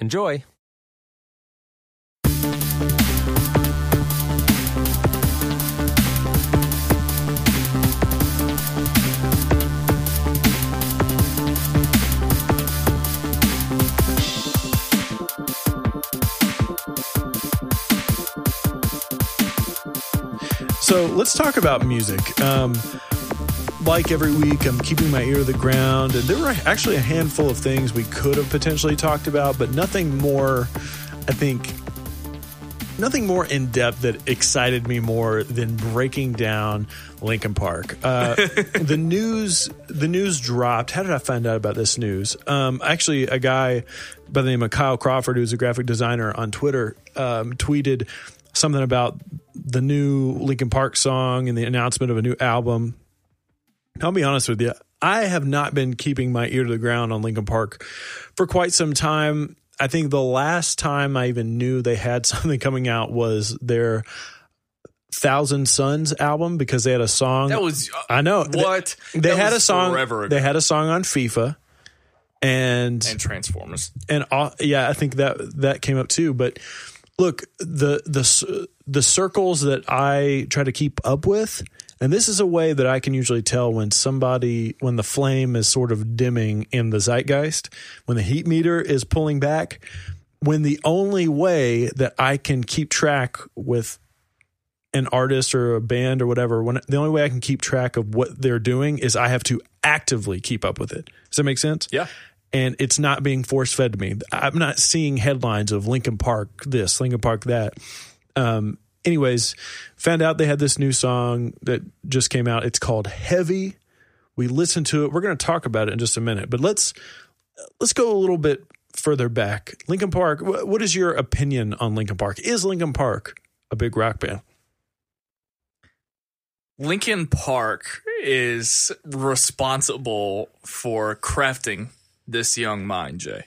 Enjoy! So let's talk about music. Um, like every week, I'm keeping my ear to the ground, and there were actually a handful of things we could have potentially talked about, but nothing more, I think, nothing more in depth that excited me more than breaking down Linkin Park. Uh, the news, the news dropped. How did I find out about this news? Um, actually, a guy by the name of Kyle Crawford, who's a graphic designer on Twitter, um, tweeted something about the new Linkin Park song and the announcement of a new album. I'll be honest with you, I have not been keeping my ear to the ground on Linkin Park for quite some time. I think the last time I even knew they had something coming out was their Thousand Suns album because they had a song. That was I know what they, they had a song. forever ago. They had a song on FIFA, and and Transformers. and uh, yeah, I think that that came up too. But look, the the the circles that I try to keep up with, and this is a way that I can usually tell when somebody when the flame is sort of dimming in the zeitgeist, when the heat meter is pulling back, when the only way that I can keep track with an artist or a band or whatever, when the only way I can keep track of what they're doing is I have to actively keep up with it. Does that make sense? Yeah. and it's not being force fed to me. I'm not seeing headlines of Linkin Park this, Linkin Park that. Um, anyways, found out they had this new song that just came out. It's called Heavy. We listened to it. We're going to talk about it in just a minute, but let's let's go a little bit further back. Linkin Park. wh- What is your opinion on Linkin Park? Is Linkin Park a big rock band? Linkin Park is responsible for crafting this young mind, Jay.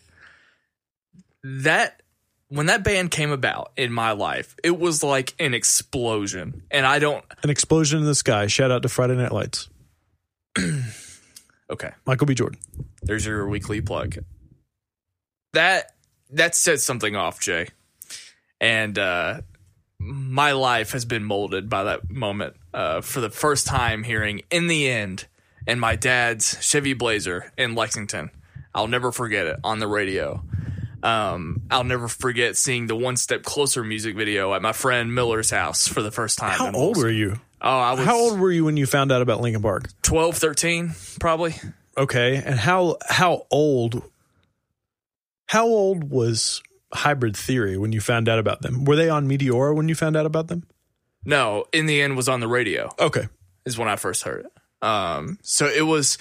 That when that band came about in my life, it was like an explosion. And I don't An explosion in the sky. Shout out to Friday Night Lights. okay. Michael B. Jordan. There's your weekly plug. That that sets something off, Jay. And uh my life has been molded by that moment. Uh for the first time hearing in the end in my dad's Chevy Blazer in Lexington. I'll never forget it on the radio. Um, I'll never forget seeing the One Step Closer music video at my friend Miller's house for the first time. How old were you? Oh, I was How old were you when you found out about Linkin Park? 12, 13, probably. Okay, and how how old how old was Hybrid Theory when you found out about them? Were they on Meteora when you found out about them? No, in the end was on the radio. Okay. is when I first heard it. Um, so it was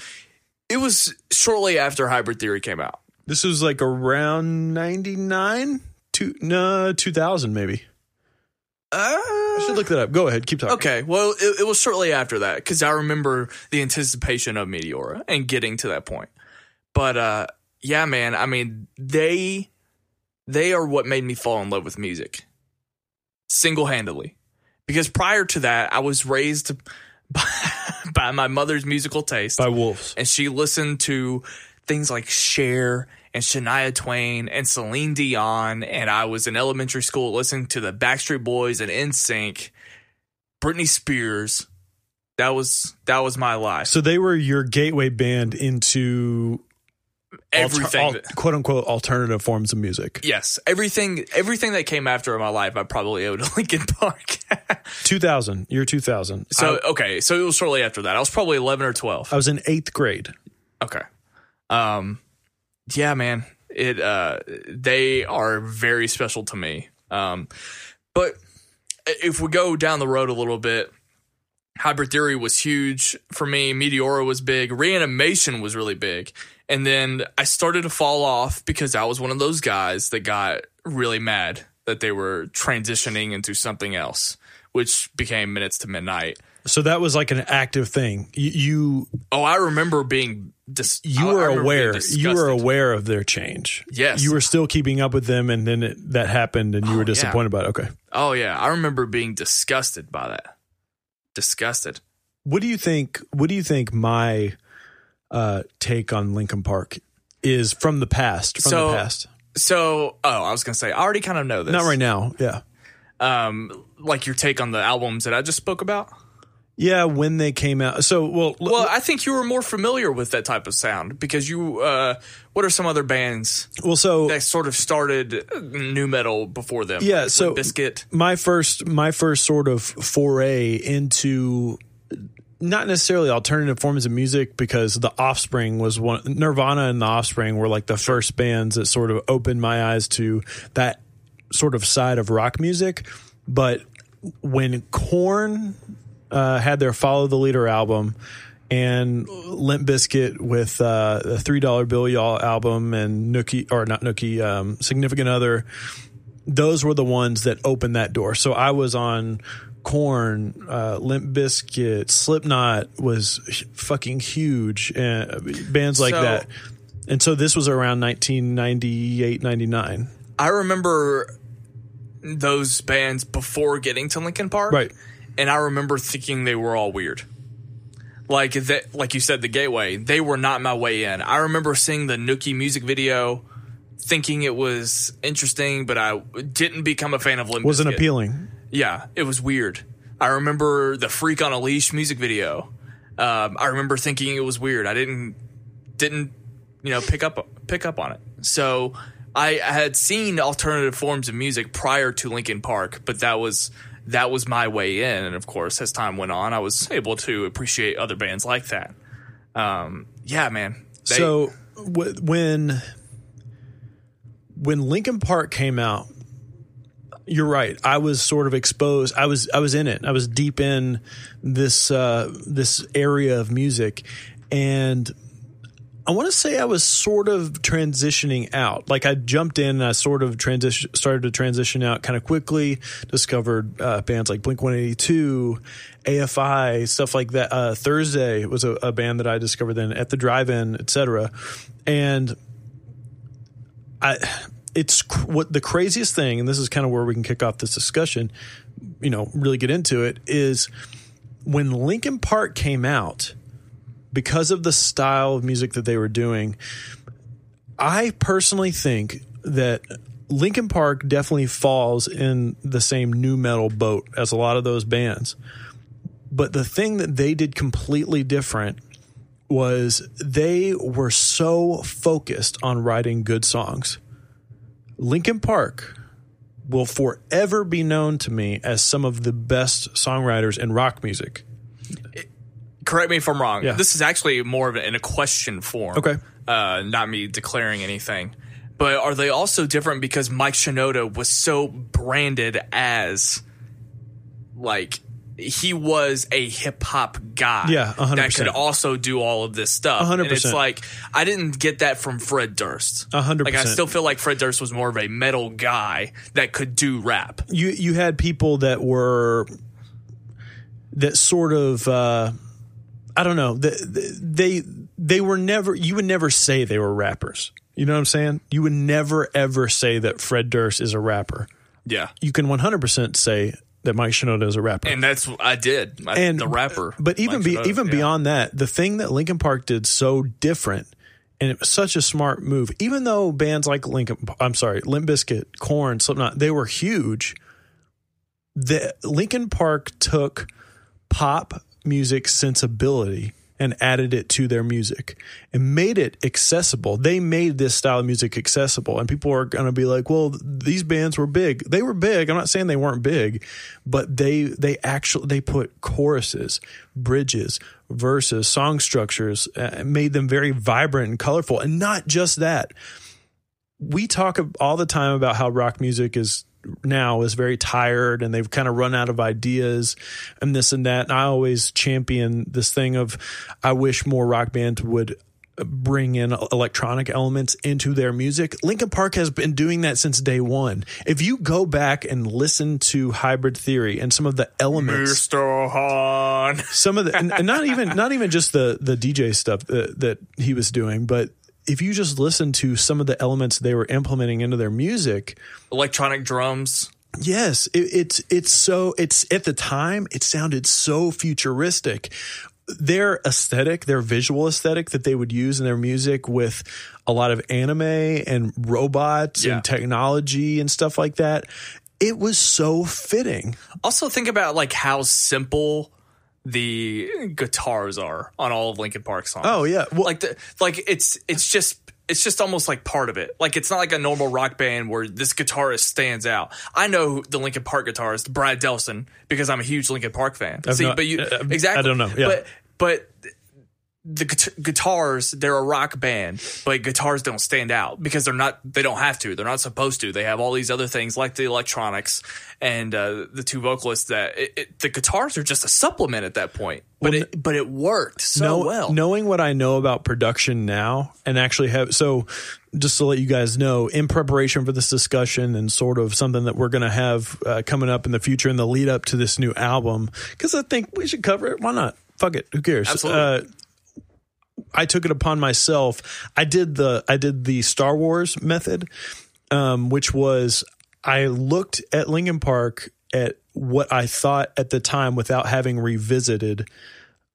it was shortly after Hybrid Theory came out. This was like around 99 two no 2000 maybe. I should look that up. Go ahead, keep talking. Okay, well, it, it was shortly after that because I remember the anticipation of Meteora and getting to that point. But uh, yeah, man, I mean they they are what made me fall in love with music single handedly. Because prior to that, I was raised by, by my mother's musical taste. By Wolves. and she listened to things like Cher and Shania Twain and Celine Dion. And I was in elementary school listening to the Backstreet Boys and NSYNC, Britney Spears. That was that was my life. So they were your gateway band into everything. al- quote unquote alternative forms of music. yes, everything everything that came after in my life, I probably owe to Linkin Park. 2000, year 2000. so I, okay, so it was shortly after that. I was probably eleven or twelve. I was in eighth grade. Okay. Um yeah, man. It uh they are very special to me. Um but if we go down the road a little bit, Hybrid Theory was huge for me, Meteora was big, Reanimation was really big. And then I started to fall off because I was one of those guys that got really mad that they were transitioning into something else, which became Minutes to Midnight. So that was like an active thing. You you, Oh, I remember being dis- you I- I were being aware. You were aware of their change. Yes. You were still keeping up with them, and then it, that happened, and you Oh, were yeah. disappointed about. It. Okay. Oh yeah, I remember being disgusted by that. Disgusted. What do you think? What do you think my uh, take on Lincoln Park is from the past? From So- the past, So, oh, I was gonna say, I already kind of know this. not right now. Yeah, Um, like your take on the albums that I just spoke about. Yeah. When they came out, so well. l- Well, I think you were more familiar with that type of sound because you. Uh, what are some other bands well. So that sort of started new metal before them? Yeah, Like so- Bizkit. my first my first sort of foray into not necessarily alternative forms of music because the offspring was one nirvana and the offspring were like the first bands that sort of opened my eyes to that sort of side of rock music but when Korn uh, had their follow the leader album and Limp Bizkit with uh, the three dollar bill y'all album and Nookie or not Nookie um, significant other those were the ones that opened that door. So I was on Korn, uh, Limp Bizkit, Slipknot was h- fucking huge, uh, bands like So- that. And so this was around 1998, 99. I remember those bands before getting to Linkin Park. Right. And I remember thinking they were all weird. Like that, like you said, the Gateway. They were not my way in. I remember seeing the Nookie music video, thinking it was interesting, but I didn't become a fan of Limp Wasn't Bizkit. appealing. Yeah, it was weird. I remember the Freak on a Leash music video. Um, I remember thinking it was weird. I didn't didn't you know pick up pick up on it. So I, I had seen alternative forms of music prior to Linkin Park, but that was that was my way in. And of course, as time went on, I was able to appreciate other bands like that. Um, yeah, man. They- so w- when when Linkin Park came out, you're right. I was sort of exposed. I was I was in it. I was deep in this uh, this area of music, and I want to say I was sort of transitioning out. Like I jumped in, and I sort of transition started to transition out kind of quickly. Discovered uh, bands like Blink One Eighty Two, AFI, stuff like that. Uh, Thursday was a, a band that I discovered then at the drive-in, etc. And I, it's cr- what the craziest thing, and this is kind of where we can kick off this discussion. You know, really get into it is when Linkin Park came out because of the style of music that they were doing. I personally think that Linkin Park definitely falls in the same new metal boat as a lot of those bands. But the thing that they did completely different was they were so focused on writing good songs. Linkin Park will forever be known to me as some of the best songwriters in rock music. Correct me if I'm wrong. Yeah. This is actually more of a, in a question form. Okay. Uh, not me declaring anything. But are they also different because Mike Shinoda was so branded as like he was a hip hop guy Yeah, 100%. that could also do all of this stuff. 100%. And it's like I didn't get that from Fred Durst. 100%. Like I still feel like Fred Durst was more of a metal guy that could do rap. you you had people that were that sort of uh I don't know they they they were never you would never say they were rappers. You know what I'm saying? You would never ever say that Fred Durst is a rapper. Yeah. You can 100% say that Mike Shinoda is a rapper. And that's what I did. I, and the rapper. But even be, Shinoda, even yeah. beyond that, the thing that Linkin Park did so different, and it was such a smart move. Even though bands like Linkin, I'm sorry, Limp Bizkit, Korn, Slipknot, they were huge. The Linkin Park took pop music sensibility and added it to their music and made it accessible. They made this style of music accessible. And people are going to be like, well, these bands were big. They were big. I'm not saying they weren't big, but they, they actually, they put choruses, bridges, verses, song structures, uh, made them very vibrant and colorful. And not just that. We talk all the time about how rock music is now is very tired and they've kind of run out of ideas and this and that. And I always champion this thing of I wish more rock bands would uh, bring in electronic elements into their music. Linkin Park has been doing that since day one. If you go back and listen to Hybrid Theory and some of the elements, Mr. Hahn. some of the, and, and not even not even just the the DJ stuff that, that he was doing, but if you just listen to some of the elements they were implementing into their music, Electronic drums. Yes, it, it's it's so it's at the time it sounded so futuristic. Their aesthetic, their visual aesthetic that they would use in their music with a lot of anime and robots Yeah. and technology and stuff like that, it was so fitting. Also, think about like how simple the guitars are on all of Linkin Park songs. Oh yeah, well, like the like it's it's just it's just almost like part of it. Like it's not like a normal rock band where this guitarist stands out. I know the Linkin Park guitarist Brad Delson because I'm a huge Linkin Park fan. I've See, not- but you uh, exactly I don't know, yeah. But but the guit- guitars they're a rock band but guitars don't stand out because they're not they don't have to they're not supposed to they have all these other things like the electronics and uh, the two vocalists that it, it, the guitars are just a supplement at that point but Well, it but it worked so know- well Knowing what I know about production now and actually have so just to let you guys know, in preparation for this discussion and sort of something that we're going to have uh, coming up in the future in the lead up to this new album, because I think we should cover it. Why not? Fuck it. Who cares? Absolutely. Uh, I took it upon myself. I did the I did the Star Wars method, um, which was I looked at Linkin Park at what I thought at the time without having revisited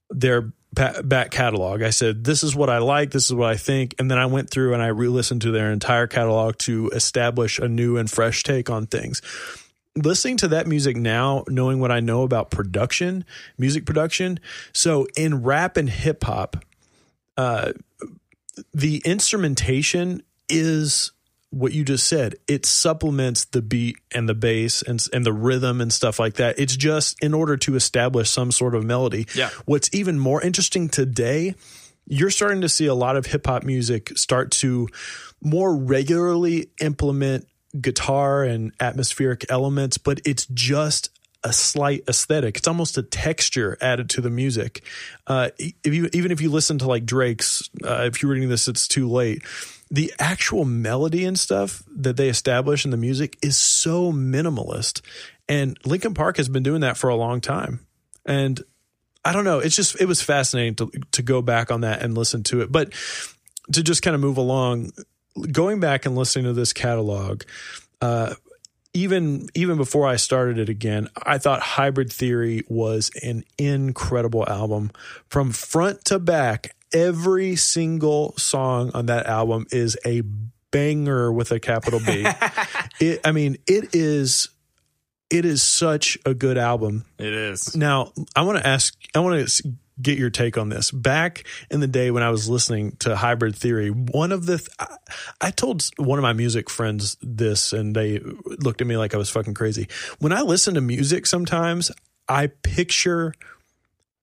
their back catalog. I said, "This is what I like. This is what I think," and then I went through and I re-listened to their entire catalog to establish a new and fresh take on things. Listening to that music now, knowing what I know about production, music production, so in rap and hip hop, uh, the instrumentation is what you just said. It supplements the beat and the bass and and the rhythm and stuff like that. It's just in order to establish some sort of melody. Yeah. What's even more interesting today, you're starting to see a lot of hip hop music start to more regularly implement guitar and atmospheric elements, but it's just a slight aesthetic. It's almost a texture added to the music. Uh, if you even if you listen to like Drake's, uh, if you're reading this, it's too late. The actual melody and stuff that they establish in the music is so minimalist, and Linkin Park has been doing that for a long time. And I don't know, it's just it was fascinating to to go back on that and listen to it, but to just kind of move along, going back and listening to this catalog. Uh, even even before I started it again, I thought Hybrid Theory was an incredible album from front to back. Every single song on that album is a banger with a capital B. it, I mean, it is it is such a good album. it is Now, I want to ask, I want to get your take on this. Back in the day when I was listening to Hybrid Theory, one of the, th- I, I told one of my music friends this and they looked at me like I was fucking crazy. When I listen to music, sometimes I picture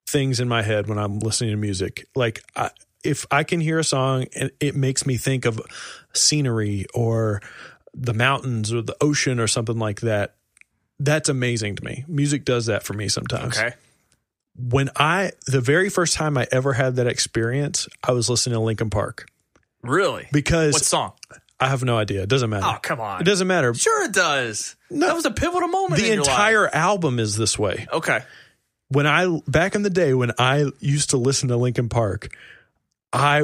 things in my head when I'm listening to music. Like, I, if I can hear a song and it makes me think of scenery or the mountains or the ocean or something like that, that's amazing to me. Music does that for me sometimes. okay When I the very first time I ever had that experience, I was listening to Linkin Park really because what song I have no idea. It doesn't matter. oh come on It doesn't matter. sure it does No. that was a pivotal moment The in your entire album is this way. okay When I back in the day when I used to listen to Linkin Park, I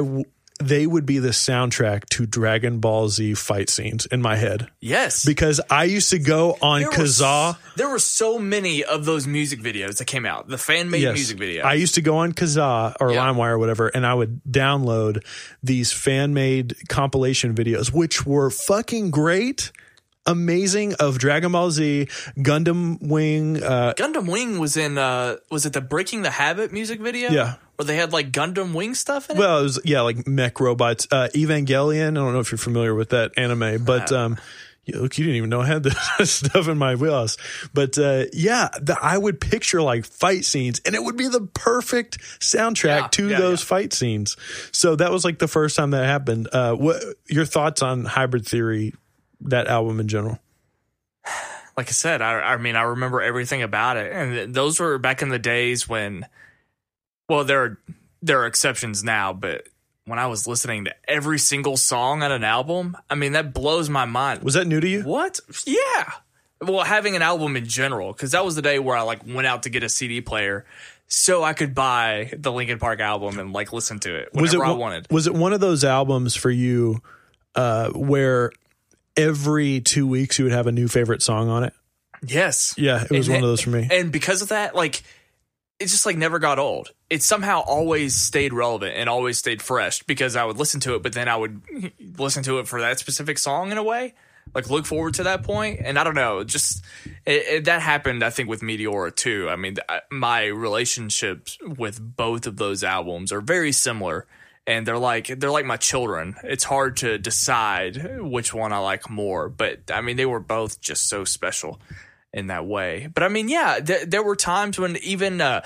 they would be the soundtrack to Dragon Ball Z fight scenes in my head yes because I used to go on There Kazaa. there were so many of those music videos that came out. The fan made music videos. I used to go on Kazaa or Yeah. LimeWire or whatever, and I would download these fan made compilation videos, which were fucking great. Amazing of Dragon Ball Z, Gundam Wing. Uh, Gundam Wing was in uh was it the Breaking the Habit music video? Yeah. Where they had like Gundam Wing stuff in it? well, it was yeah, like mech robots. Uh, Evangelion. I don't know if you're familiar with that anime, but um, yeah, look, you didn't even know I had this stuff in my wheelhouse. But uh, yeah, the, I would picture like fight scenes, and it would be the perfect soundtrack Yeah, to yeah, those yeah. fight scenes. So that was like the first time that happened. Uh, what your thoughts on Hybrid Theory, that album in general? like I said, I, I mean, I remember everything about it, and those were back in the days when, well, there are there are exceptions now, but when I was listening to every single song on an album, I mean, that blows my mind. Was that new to you? What? Yeah. Well, having an album in general, because that was the day where I like went out to get a CD player, so I could buy the Linkin Park album and like listen to it whenever was it I one- wanted. Was it one of those albums for you uh, where every two weeks you would have a new favorite song on it? Yes. Yeah, it was And one of those for me. And because of that, like it just like never got old. It somehow always stayed relevant and always stayed fresh because I would listen to it, but then I would listen to it for that specific song in a way. Like look forward to that point, and I don't know, just it, it, that happened. I think with Meteora too. I mean, I- my relationships with both of those albums are very similar, and they're like they're like my children. It's hard to decide which one I like more, but I mean, they were both just so special in that way. But I mean, yeah, th- there were times when even uh,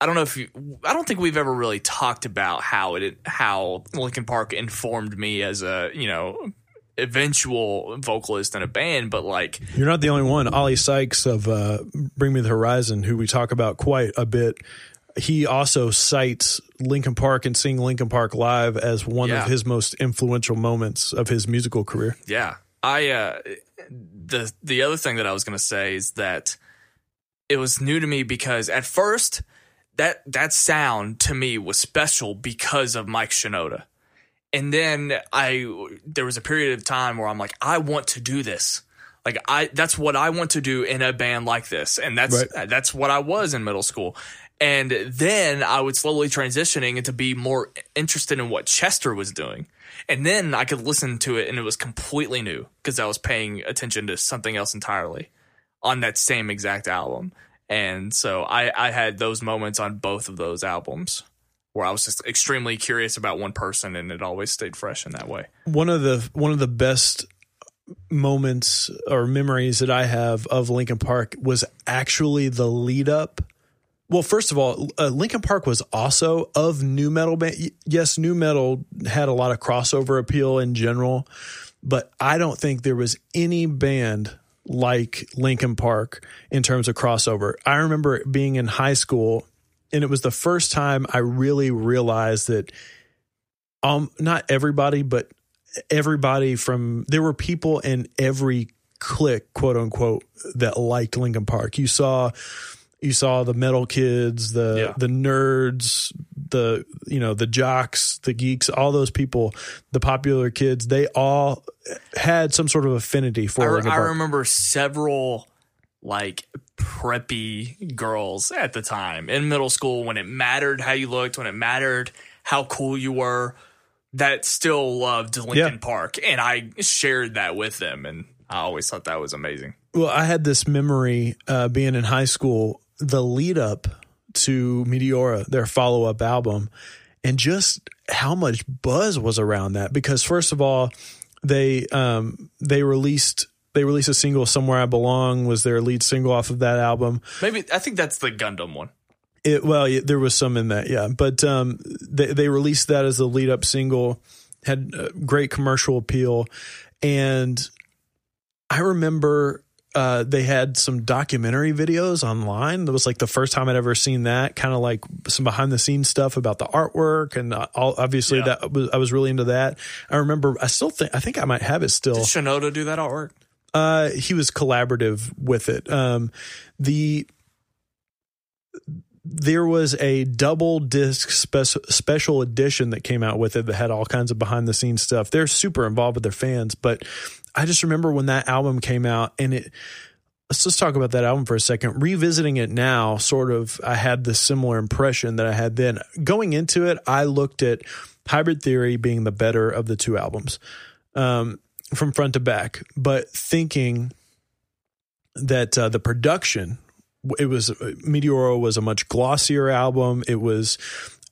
I don't know if you, I don't think we've ever really talked about how it how Linkin Park informed me as a you know eventual vocalist in a band, but like You're not the only one. Oli Sykes of uh, Bring Me the Horizon, who we talk about quite a bit, he also cites Linkin Park and seeing Linkin Park live as one Yeah. of his most influential moments of his musical career. Yeah. I uh the the other thing that I was going to say is that it was new to me because at first that that sound to me was special because of Mike Shinoda. And then I there was a period of time where I'm like I want to do this. Like I that's what I want to do in a band like this. And that's Right. that's what I was in middle school. And then I would slowly transitioning into be more interested in what Chester was doing. And then I could listen to it and it was completely new because I was paying attention to something else entirely on that same exact album. And so I, I had those moments on both of those albums where I was just extremely curious about one person and it always stayed fresh in that way. One of the one of the best moments or memories that I have of Linkin Park was actually the lead up. Well, first of all, uh, Linkin Park was also of new metal band. Yes, new metal had a lot of crossover appeal in general, but I don't think there was any band like Linkin Park in terms of crossover. I remember being in high school, and it was the first time I really realized that um not everybody, but everybody from there were people in every clique, quote unquote, that liked Linkin Park. You saw you saw the metal kids, the Yeah. the nerds, the you know, the jocks, the geeks, all those people, the popular kids, they all had some sort of affinity for Linkin I Park. remember several like preppy girls at the time in middle school when it mattered how you looked, when it mattered how cool you were, that still loved Linkin Yeah. Park. And I shared that with them. And I always thought that was amazing. Well, I had this memory uh, being in high school, the lead up to Meteora, their follow up album, and just how much buzz was around that. Because first of all, they um, they released they released a single "Somewhere I Belong" was their lead single off of that album. Maybe I think that's the Gundam one. It well, yeah, there was some in that, yeah. But um, they they released that as the lead up single, had great commercial appeal, and I remember uh, they had some documentary videos online. That was like the first time I'd ever seen that. Kind of like some behind the scenes stuff about the artwork, and uh, all, obviously Yeah. that was I was really into that. I remember I still think I think I might have it still. Did Shinoda do that artwork? Uh, he was collaborative with it. Um, the there was a double disc spe- special edition that came out with it that had all kinds of behind the scenes stuff. They're super involved with their fans, but I just remember when that album came out and it. Let's just talk about that album for a second. Revisiting it now, sort of, I had the similar impression that I had then. Going into it, I looked at Hybrid Theory being the better of the two albums. Um, from front to back, but thinking that uh, the production it was Meteora was a much glossier album. It was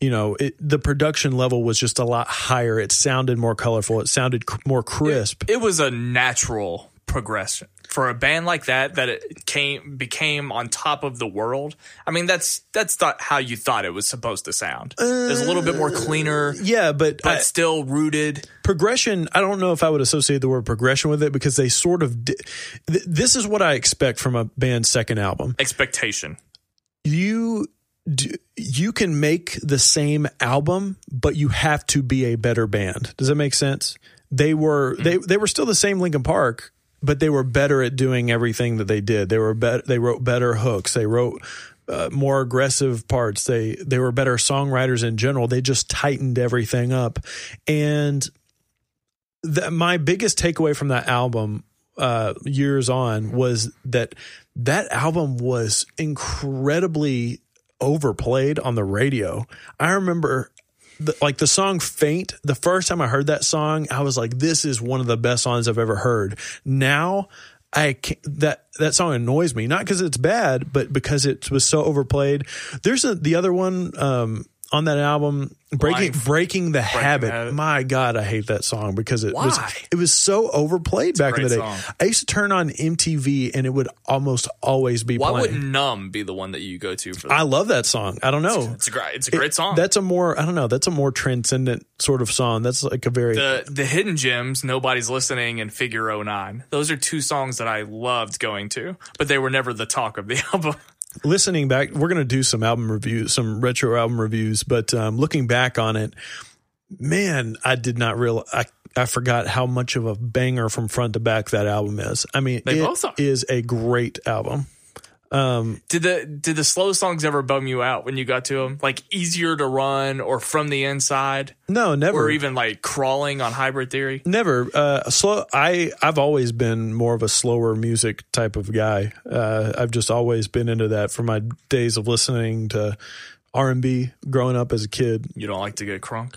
you know, it, the production level was just a lot higher. It sounded more colorful. It sounded cr- more crisp. It, it was a natural progression for a band like that that it came became on top of the world. I mean, that's that's not how you thought it was supposed to sound. Uh, it was a little bit more cleaner. Yeah, but but I, still rooted. Progression. I don't know if I would associate the word progression with it because they sort of. Di- th- this is what I expect from a band's second album. Expectation. You you can make the same album, but you have to be a better band. Does that make sense? They were mm-hmm. they they were still the same Linkin Park, but they were better at doing everything that they did. They were better. They wrote better hooks. They wrote uh, more aggressive parts. They they were better songwriters in general. They just tightened everything up. And the, my biggest takeaway from that album uh, years on was that that album was incredibly overplayed on the radio. I remember the, like the song Faint, the first time I heard that song, I was like, this is one of the best songs I've ever heard. Now, I that that song annoys me, not because it's bad, but because it was so overplayed. There's a, the other one, um, on that album breaking Life. breaking the breaking habit. habit. my god i hate that song because it Why? was it was so overplayed back in the day song. i used to turn on mtv and it would almost always be why playing. would numb be the one that you go to for that? i love that song i don't know it's, it's a great it's a great it, song that's a more i don't know that's a more transcendent sort of song that's like a very the the hidden gems nobody's listening and figure 09 those are two songs that i loved going to but they were never the talk of the album listening back, we're going to do some album reviews, some retro album reviews, but um, looking back on it, man, I did not realize. I, I forgot how much of a banger from front to back that album is. I mean, they it is a great album. Um, did the did the slow songs ever bum you out when you got to them? Like easier to run or from the inside? No, never. Or even like crawling on Hybrid Theory? Never. Uh, slow. I I've always been more of a slower music type of guy. Uh, I've just always been into that from my days of listening to R and B growing up as a kid. You don't like to get crunk?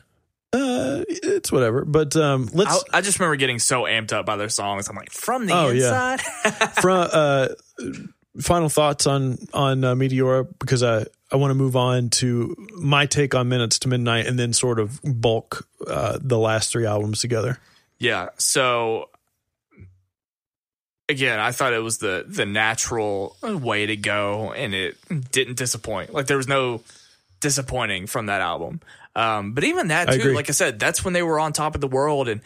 Uh, it's whatever. But um, let's. I, I, just remember getting so amped up by their songs. I'm like, from the oh, inside. Yeah. from uh, final thoughts on on uh, Meteora because I I want to move on to my take on Minutes to Midnight and then sort of bulk uh, the last three albums together. Yeah. So again, I thought it was the the natural way to go, and it didn't disappoint. Like there was no disappointing from that album. Um, but even that too, like I said, that's when they were on top of the world, and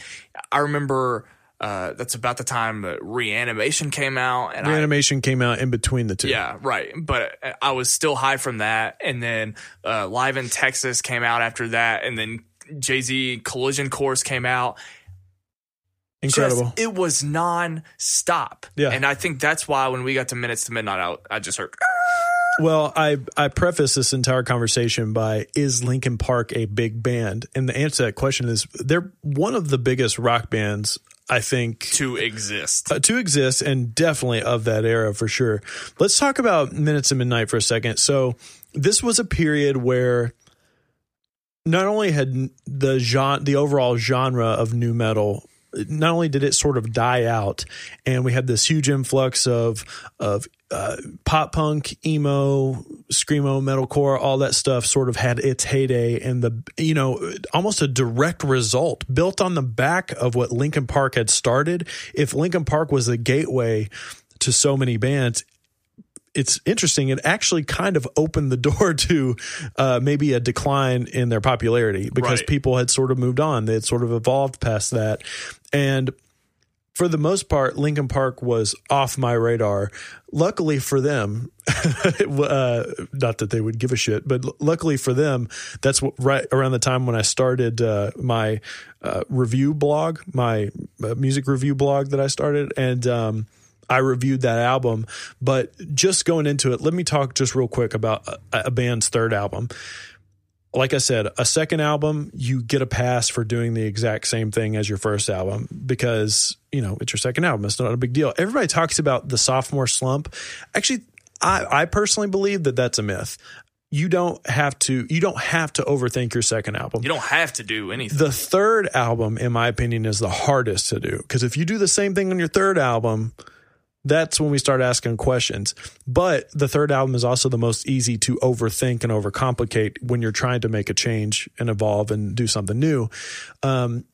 I remember uh, that's about the time that Reanimation came out. And Reanimation I, came out in between the two. Yeah, right. But I was still high from that, and then uh, Live in Texas came out after that, and then Jay Z Collision Course came out. Incredible. Just, it was non-stop. Yeah. And I think that's why when we got to Minutes to Midnight, I, I just heard. Well, I I preface this entire conversation by is Linkin Park a big band? And the answer to that question is they're one of the biggest rock bands I think to exist, uh, to exist, and definitely of that era for sure. Let's talk about Minutes of Midnight for a second. So this was a period where not only had the genre, the overall genre of new metal not only did it sort of die out, and we had this huge influx of of uh, pop punk, emo, screamo, metalcore, all that stuff sort of had its heyday, and the you know almost a direct result built on the back of what Linkin Park had started. If Linkin Park was the gateway to so many bands, it's interesting. It actually kind of opened the door to uh, maybe a decline in their popularity because right. people had sort of moved on. They had sort of evolved past that. And for the most part, Linkin Park was off my radar. Luckily for them, uh, not that they would give a shit, but luckily for them, that's what, right around the time when I started uh, my uh, review blog, my uh, music review blog that I started, and um, I reviewed that album. But just going into it, let me talk just real quick about a, a band's third album. Like I said, a second album, you get a pass for doing the exact same thing as your first album because, you know, it's your second album. It's not a big deal. Everybody talks about the sophomore slump. Actually, I, I personally believe that that's a myth. you don't have to you don't have to overthink your second album. You don't have to do anything. The third album, in my opinion, is the hardest to do because if you do the same thing on your third album, that's when we start asking questions. But the third album is also the most easy to overthink and overcomplicate when you're trying to make a change and evolve and do something new. Um,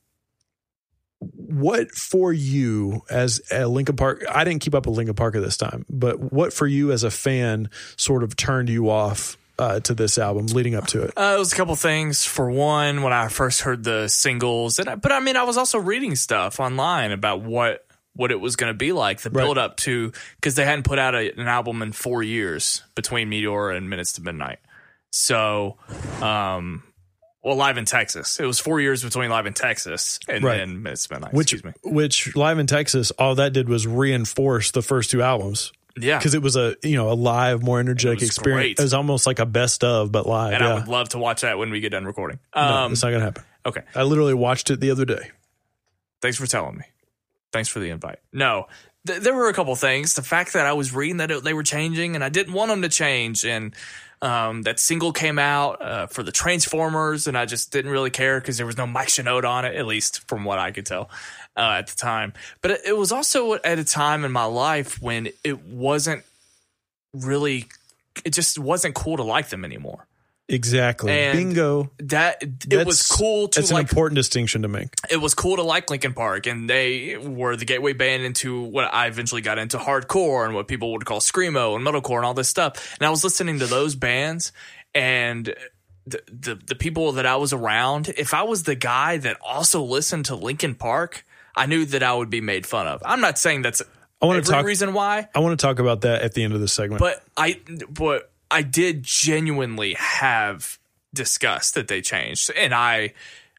what for you as a Linkin Park? I didn't keep up with Linkin Park at this time, but what for you as a fan sort of turned you off uh, to this album leading up to it? Uh, it was a couple things. For one, when I first heard the singles, and I, but I mean, I was also reading stuff online about what what it was going to be like, the Right. build up to because they hadn't put out a, an album in four years between Meteor and Minutes to Midnight. So, um, well, live in Texas, it was four years between live in Texas and Right. then Minutes to Midnight. Which, excuse me. which live in Texas, all that did was reinforce the first two albums Yeah, because it was a you know a live, more energetic was experience. great. It was almost like a best of, but live. and yeah, I would love to watch that when we get done recording. no, Um, it's not gonna happen. okay. I literally watched it the other day. Thanks for telling me. Thanks for the invite. No, th- there were a couple things. The fact that I was reading that it, they were changing, and I didn't want them to change, and um, that single came out uh, for the Transformers, and I just didn't really care because there was no Mike Shinoda on it, at least from what I could tell uh, at the time. But it, it was also at a time in my life when it wasn't really, it just wasn't cool to like them anymore. Exactly. And Bingo. That it That's- was cool to That's an important distinction to make. it was cool to like Linkin Park, and they were the gateway band into what I eventually got into hardcore and what people would call screamo and metalcore and all this stuff. And I was listening to those bands, and the, the the people that I was around, if I was the guy that also listened to Linkin Park, I knew that I would be made fun of. I'm not saying that's I want to talk. reason why, I want to talk about that at the end of the segment. but I but I did genuinely have disgust that they changed, and I.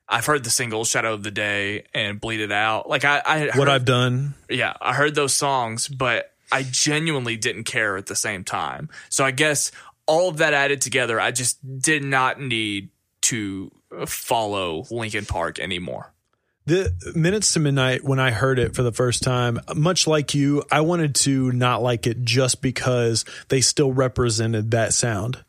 I've heard the singles "Shadow of the Day" and "Bleed It Out." Like I, I what I've done, yeah, I heard those songs, but I genuinely didn't care at the same time. So I guess all of that added together, I just did not need to follow Linkin Park anymore. The minutes to midnight when I heard it for the first time, much like you, I wanted to not like it just because they still represented that sound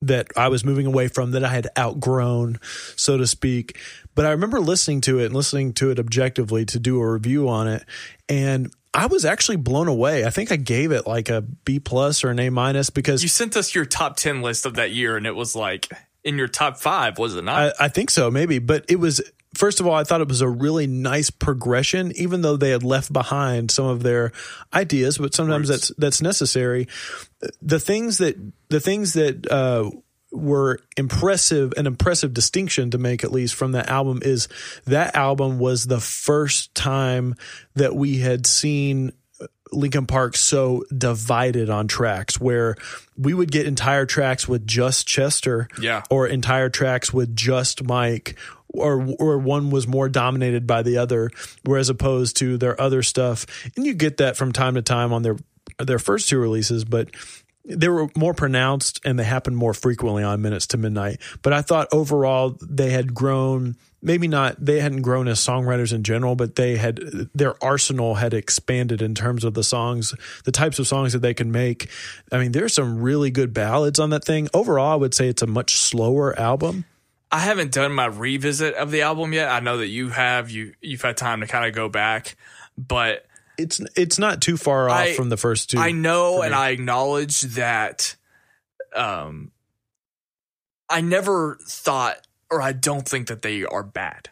that I was moving away from, that I had outgrown, so to speak. But I remember listening to it and listening to it objectively to do a review on it, and I was actually blown away. I think I gave it like a B plus or an A minus because You sent us your top 10 list of that year, and it was like in your top five, was it not? I, I think so, maybe. But it was first of all, I thought it was a really nice progression, even though they had left behind some of their ideas. But sometimes that's that's necessary. The things that the things that uh, were impressive, an impressive distinction to make at least from that album is that album was the first time that we had seen Linkin Park so divided on tracks where we would get entire tracks with just Chester Yeah. or entire tracks with just Mike or or one was more dominated by the other whereas opposed to their other stuff. And you get that from time to time on their their first two releases but they were more pronounced and they happened more frequently on minutes to midnight. But i thought overall they had grown maybe not they hadn't grown as songwriters in general but they had their arsenal had expanded in terms of the songs the types of songs that they can make. I mean there's some really good ballads on that thing. Overall i would say it's a much slower album I haven't done my revisit of the album yet. I know that you have. You you've had time to kind of go back, but it's it's not too far off I- from the first two I know and. I acknowledge that um I never thought or I don't think that they are bad.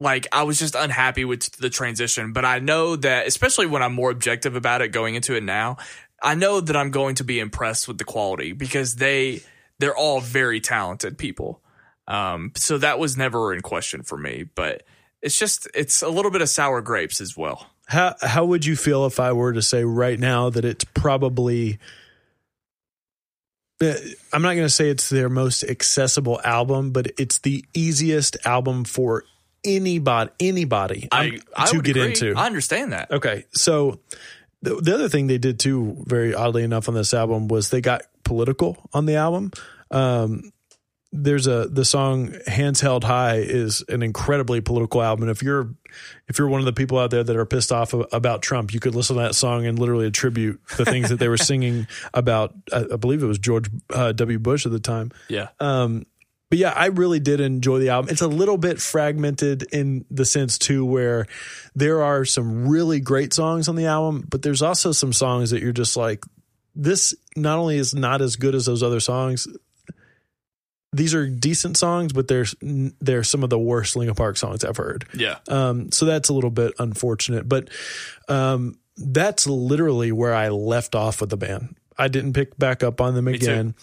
Like I was just unhappy with the transition, but I know that especially when I'm more objective about it going into it now, I know that I'm going to be impressed with the quality because they they're all very talented people. Um so that was never in question for me, but it's just it's a little bit of sour grapes as well. How how would you feel if I were to say right now that it's probably uh, I'm not going to say it's their most accessible album, but it's the easiest album for anybody anybody I, I to get agree. into. I understand that. Okay, so the, the other thing they did too, very oddly enough, on this album was they got political on the album. Um, there's a the song "Hands Held High" is an incredibly political album. And if you're if you're one of the people out there that are pissed off about Trump, you could listen to that song and literally attribute the things that they were singing about. I, I believe it was George uh, W. Bush at the time. Yeah. Um, but yeah, I really did enjoy the album. It's a little bit fragmented in the sense too, where there are some really great songs on the album, but there's also some songs that you're just like, this not only is not as good as those other songs, these are decent songs, but they're they're some of the worst Linkin Park songs I've heard. Yeah. Um, so that's a little bit unfortunate, but um, that's literally where I left off with the band. I didn't pick back up on them again.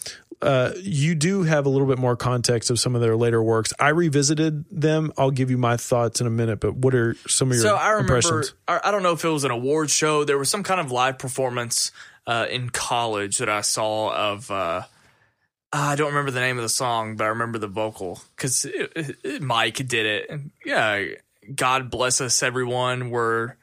Uh, you do have a little bit more context of some of their later works. I revisited them. I'll give you my thoughts in a minute, but what are some of your So I remember, impressions? I I don't know if it was an award show. There was some kind of live performance uh, in college that I saw of. Uh, I don't remember the name of the song, but I remember the vocal because Mike did it. And yeah, God bless us, everyone. We're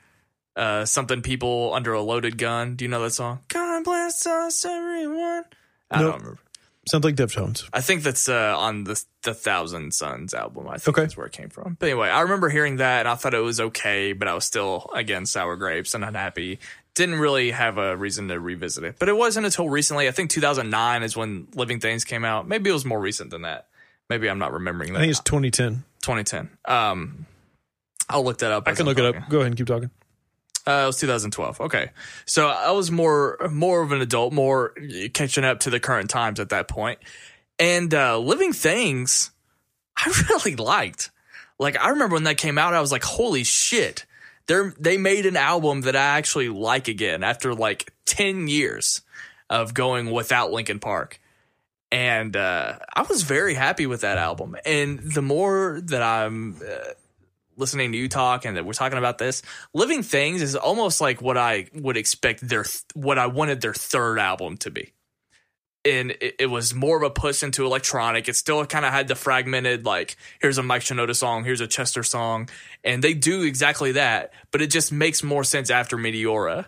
uh, something people under a loaded gun. Do you know that song? God bless us, everyone. I Nope. don't remember. Sounds like Deftones. I think that's uh, on the the Thousand Suns album. I think Okay. that's where it came from. But anyway, I remember hearing that and I thought it was okay, but I was still again sour grapes and unhappy. Didn't really have a reason to revisit it. But it wasn't until recently. I think 2009 is when Living Things came out. Maybe it was more recent than that. Maybe I'm not remembering that. I think it's 2010. 2010. Um, I'll look that up. I can I'm look it up. Go ahead and keep talking. Uh, it was 2012. Okay, so I was more more of an adult, more catching up to the current times at that point. And uh, Living Things, I really liked. Like I remember when that came out, I was like, "Holy shit!" They they made an album that I actually like again after like 10 years of going without Linkin Park. And uh, I was very happy with that album. And the more that I'm uh, listening to you talk and that we're talking about this, Living Things is almost like what I would expect their what I wanted their third album to be. And it, it was more of a push into electronic. It still kind of had the fragmented like here's a Mike Shinoda song, here's a Chester song, and they do exactly that. But it just makes more sense after Meteora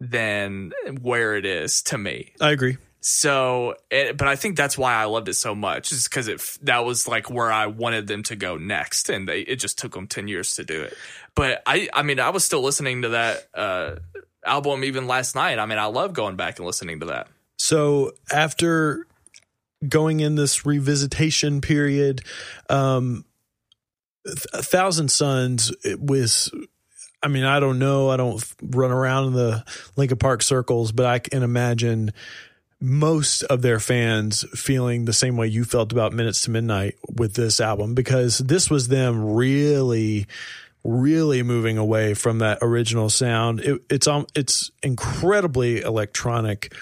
than where it is to me. I agree. So, it, but I think that's why I loved it so much, is because it that was like where I wanted them to go next, and they it just took them ten years to do it. But I, I mean, I was still listening to that uh, album even last night. I mean, I love going back and listening to that. So after going in this revisitation period, um, a Thousand Suns was. I mean, I don't know. I don't run around in the Linkin Park circles, but I can imagine most of their fans feeling the same way you felt about Minutes to Midnight with this album because this was them really really moving away from that original sound. It, it's um, it's incredibly electronic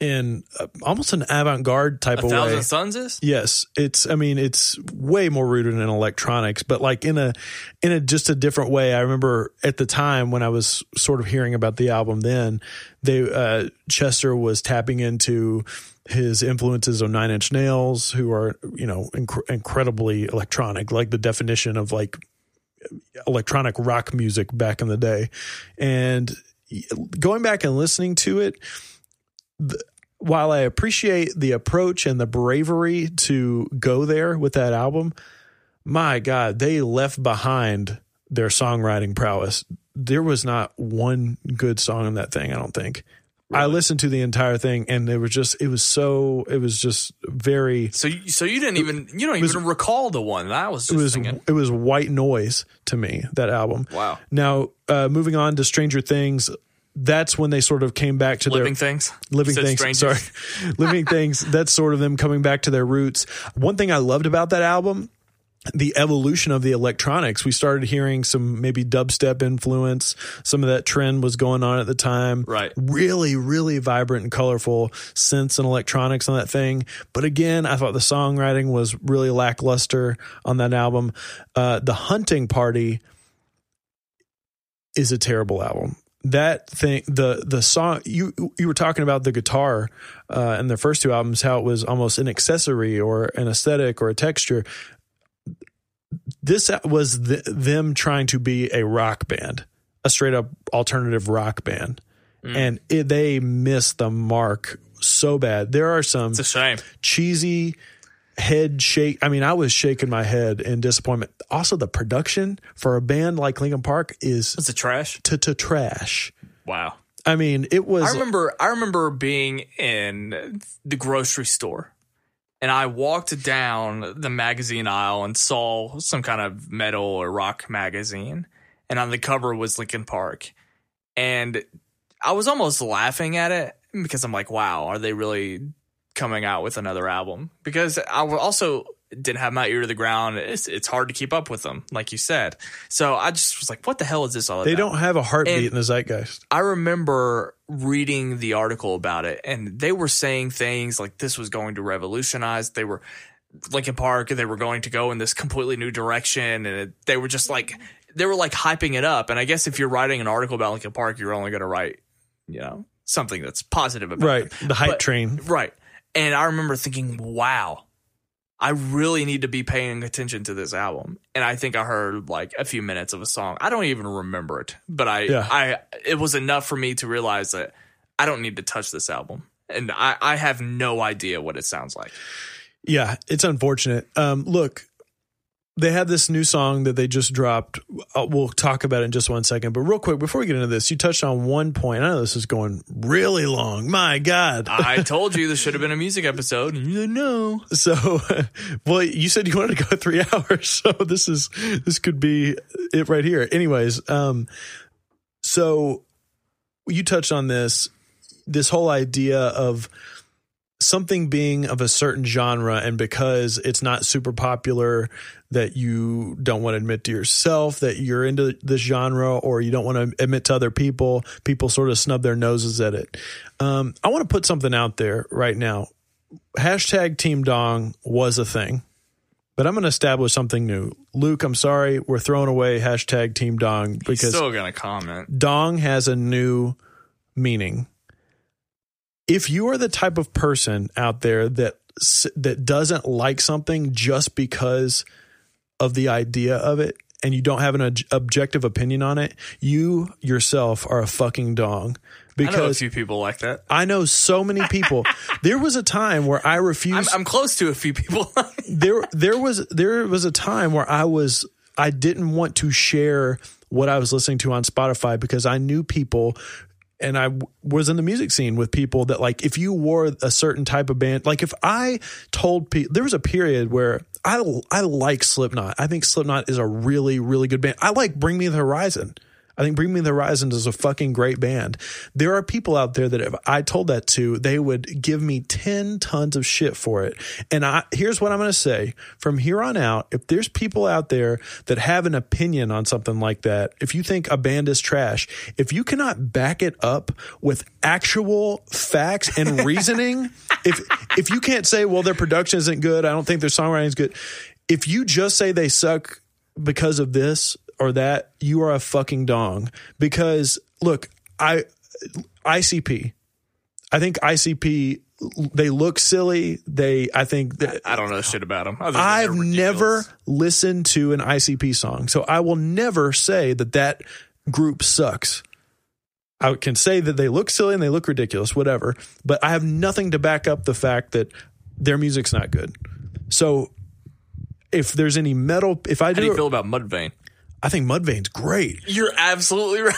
in uh, almost an avant-garde type A of Thousand way. Suns is Yes, it's. I mean, it's way more rooted in electronics, but like in a, in a just a different way. I remember at the time when I was sort of hearing about the album, then they uh, Chester was tapping into his influences on Nine Inch Nails, who are you know inc- incredibly electronic, like the definition of like electronic rock music back in the day, and going back and listening to it while I appreciate the approach and the bravery to go there with that album, my God, they left behind their songwriting prowess. There was not one good song in that thing, I don't think. I listened to the entire thing and it was just it was so it was just very so. You, so you didn't even you don't was- even recall the one that was it was thinking. it was white noise to me that album. Wow, Now, uh moving on to Stranger Things, that's when they sort of came back to their living things, living things strangers. sorry. Living things that's sort of them coming back to their roots. One thing i loved about that album the evolution of the electronics. We started hearing some maybe dubstep influence. Some of that trend was going on at the time. Right. really really vibrant and colorful synths and electronics on that thing. But again i thought the songwriting was really lackluster on that album. Uh, the hunting party is a terrible album. That thing, the the song you you were talking about the guitar uh, in their first two albums, how it was almost an accessory or an aesthetic or a texture. This was th- them trying to be a rock band, a straight up alternative rock band, and it, they missed the mark so bad. There are some It's a shame. cheesy head shake. I mean, I was shaking my head in disappointment. Also, the production for a band like Linkin Park is Was it trash? to to trash. Wow. I mean, it was. I remember I remember being in the grocery store and I walked down the magazine aisle and saw some kind of metal or rock magazine and on the cover was Linkin Park. And I was almost laughing at it because I'm like, wow, are they really coming out with another album? Because I also didn't have my ear to the ground. It's, it's hard to keep up with them, like you said. So I just was like, what the hell is this all about they about? don't have a heartbeat And- in the zeitgeist. I remember reading the article about it, and they were saying things like this was going to revolutionize. They were Linkin Park, and they were going to go in this completely new direction, and it, they were just like they were like hyping it up. And I guess if you're writing an article about Linkin Park, you're only going to write, you know, something that's positive about Right. it. The hype But- train. Right. And I remember thinking, wow, I really need to be paying attention to this album. And I think I heard like a few minutes of a song. I don't even remember it, but I, Yeah. I, it was enough for me to realize that I don't need to touch this album. And I, I have no idea what it sounds like. Yeah, it's unfortunate. Um, look, they had this new song that they just dropped. Uh, we'll talk about it in just one second. But real quick, before we get into this, you touched on one point. I know this is going really long. My God. I told you this should have been a music episode, and you said no. So, well, you said you wanted to go three hours, so this is this could be it right here. Anyways, um, so you touched on this this whole idea of something being of a certain genre, and because it's not super popular, that you don't want to admit to yourself that you're into this genre, or you don't want to admit to other people. People sort of snub their noses at it. Um, I want to put something out there right now hashtag Team Dong was a thing, but I'm going to establish something new. Luke, I'm sorry, we're throwing away hashtag Team Dong He's because still gonna comment. Dong has a new meaning. If you are the type of person out there that that doesn't like something just because of the idea of it and you don't have an ob- objective opinion on it, you yourself are a fucking dong. I know a Because few people like that. I know so many people. there was a time where I I'm, refused. I'm close to a few people. there, there was there was a time where I was I didn't want to share what I was listening to on Spotify because I knew people. And I w- was in the music scene with people that like if you wore a certain type of band, like if I told people there was a period where I I like Slipknot. I think Slipknot is a really really good band. I like Bring Me the Horizon. I think Bring Me the Horizon is a fucking great band. There are people out there that if I told that to, they would give me 10 tons of shit for it. And I, here's what I'm going to say from here on out. If there's people out there that have an opinion on something like that, if you think a band is trash, if you cannot back it up with actual facts and reasoning, if, if you can't say, well, their production isn't good, I don't think their songwriting is good. If you just say they suck because of this or that, you are a fucking dong. Because look, I ICP. I think ICP they look silly. They I think that I don't know shit about them. I've never listened to an ICP song. So I will never say that that group sucks. I can say that they look silly and they look ridiculous, whatever, but I have nothing to back up the fact that their music's not good. So if there's any metal, if I How do you do, feel about Mudvayne? I think Mudvayne's great. You're absolutely right.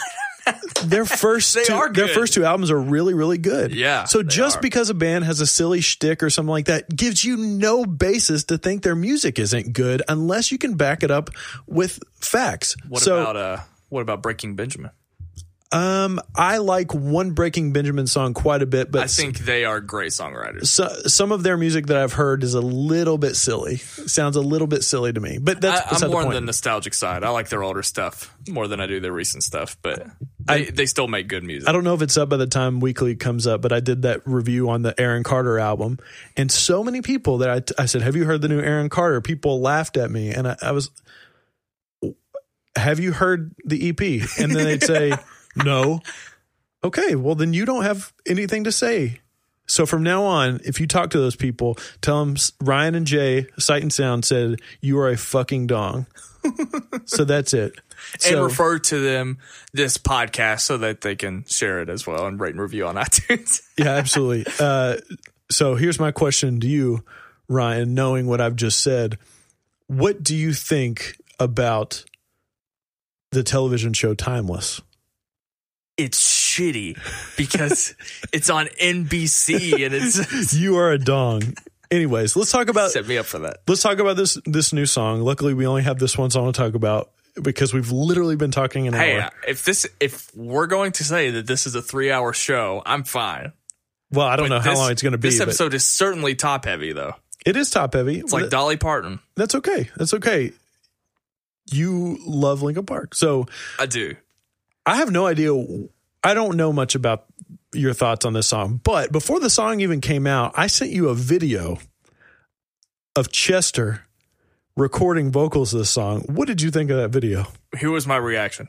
Their first They two, are their first two albums are really, really good. Yeah, So just are. because a band has a silly shtick or something like that gives you no basis to think their music isn't good unless you can back it up with facts. What so, about uh? What about Breaking Benjamin? Um, I like one Breaking Benjamin song quite a bit, but I think they are great songwriters. so, some of their music that I've heard is a little bit silly. Sounds a little bit silly to me, but that's I, I'm more the on the nostalgic side. I like their older stuff more than I do their recent stuff, but they, they still make good music. I don't know if it's up by the time Weekly comes up, but I did that review on the Aaron Carter album, and so many people that I, I said, "Have you heard the new Aaron Carter?" People laughed at me, and I, I was, "Have you heard the EP?" And then they'd say, "No." Okay, well then you don't have anything to say. So from now on, if you talk to those people, tell them Ryan and Jay, Sight and Sound said you are a fucking dong. so that's it. and refer to them this podcast so that they can share it as well and rate and review on iTunes. Yeah, absolutely. Uh, so here's my question to you, Ryan, knowing what I've just said, what do you think about the television show Timeless? It's shitty because it's on NBC and it's You are a dong. Anyways, let's talk about set me up for that. let's talk about this this new song. Luckily, we only have this one song to talk about because we've literally been talking an Hey, hour. if this if we're going to say that this is a three hour show, I'm fine. Well, I don't know how This- long it's going to be. This but episode is certainly top heavy though. it is top heavy. It's like Dolly Parton. That's okay. That's okay. You love Linkin Park, so I do. I have no idea. I don't know much about your thoughts on this song, but before the song even came out, I sent you a video of Chester recording vocals of this song. What did you think of that video? Here was my reaction.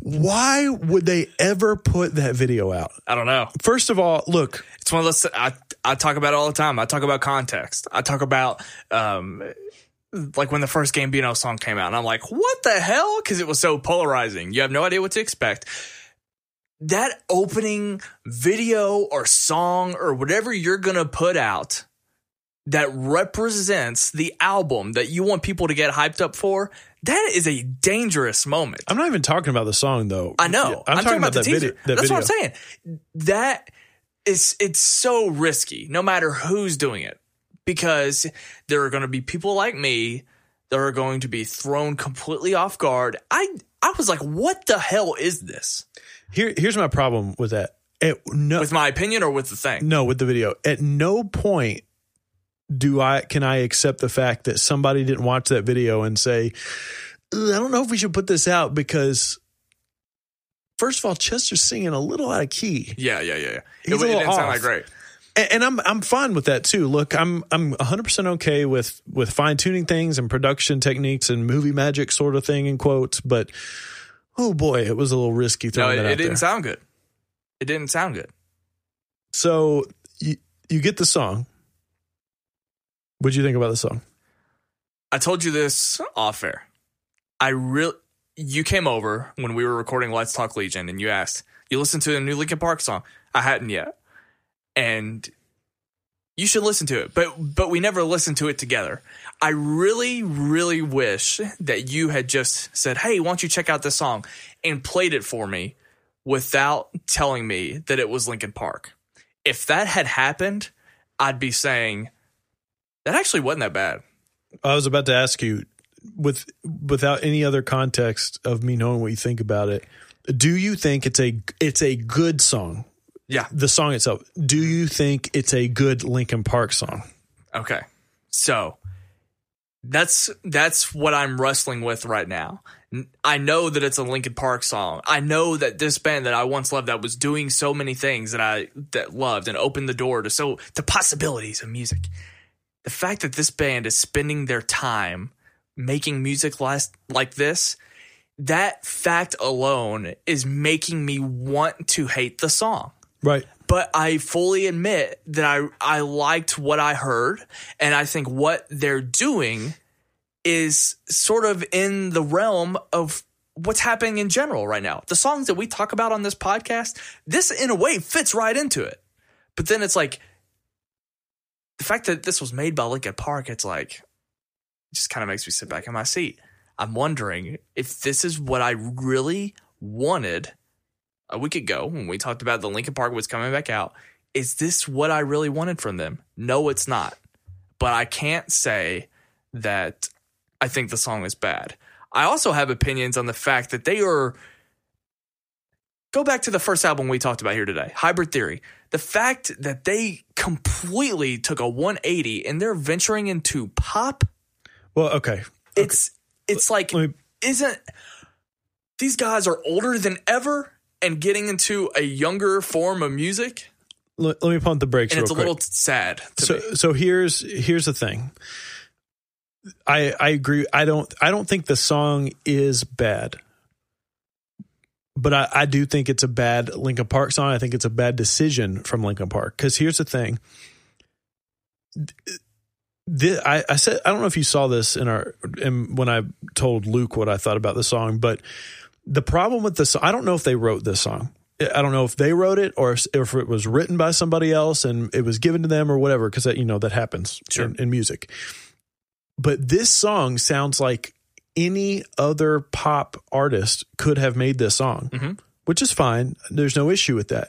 Why would they ever put that video out? I don't know. First of all, look, It's one of those I I talk about it all the time. I talk about context. I talk about um like when the first Gambino song came out, and I'm like, what the hell? Because it was so polarizing. You have no idea what to expect. That opening video or song or whatever you're gonna put out that represents the album that you want people to get hyped up for, that is a dangerous moment. I'm not even talking about the song though. I know. I'm, talking, about, the that teaser. video. That That's video. what I'm saying. That is it's so risky, no matter who's doing it, because there are going to be people like me that are going to be thrown completely off guard. I I was like, what the hell is this? Here, here's my problem with that. At no, With my opinion or with the thing? no, with the video. At no point do I can I accept the fact that somebody didn't watch that video and say, I don't know if we should put this out because first of all, Chester's singing a little out of key. Yeah, yeah, yeah. yeah. He's It, a it didn't sound off. like great. And, and I'm I'm fine with that too. Look, I'm I'm 100% okay with with fine tuning things and production techniques and movie magic sort of thing in quotes, but oh boy, it was a little risky No, it, it didn't there. sound good. It didn't sound good. So you you get the song. What'd you think about the song? I told you this off air. I really, you came over when we were recording Let's Talk Legion, and you asked, you listened to a new Linkin Park song. I hadn't yet, and you should listen to it. But but we never listened to it together. I really really wish that you had just said, "Hey, why don't you check out this song?" and played it for me without telling me that it was Linkin Park. If that had happened, I'd be saying that actually wasn't that bad. I was about to ask you with without any other context of me knowing what you think about it. Do you think it's a it's a good song? Yeah. The song itself. Do you think it's a good Linkin Park song? Okay. So that's that's what I'm wrestling with right now. I know that it's a Linkin Park song. I know that this band that I once loved that was doing so many things that I that loved and opened the door to so to possibilities of music. The fact that this band is spending their time making music last like this, that fact alone is making me want to hate the song Right. but I fully admit that I I liked what I heard, and I think what they're doing is sort of in the realm of what's happening in general right now. The songs that we talk about on this podcast, this in a way fits right into it. But then it's like the fact that this was made by Linkin Park, it's like it just kind of makes me sit back in my seat. I'm wondering if this is what I really wanted a week ago when we talked about the Linkin Park was coming back out. Is this what I really wanted from them? No, it's not. But I can't say that I think the song is bad. I also have opinions on the fact that they are. Go back to the first album we talked about here today, Hybrid Theory. The fact that they completely took a 180 and they're venturing into pop Well, okay. it's it's like me- isn't these guys are older than ever and getting into a younger form of music Let, let me pump the brakes and it's a quick. little sad to so me. so here's here's the thing. I I agree. I don't I don't think the song is bad. But I, I do think it's a bad Linkin Park song. I think it's a bad decision from Linkin Park. Because here's the thing. Thi- I, I said I don't know if you saw this in our in, when I told Luke what I thought about the song, but the problem with this I don't know if they wrote this song, I don't know if they wrote it or if it was written by somebody else and it was given to them or whatever, because you know that happens Sure. in, in music. But this song sounds like any other pop artist could have made this song, Mhm. which is fine. There's no issue with that.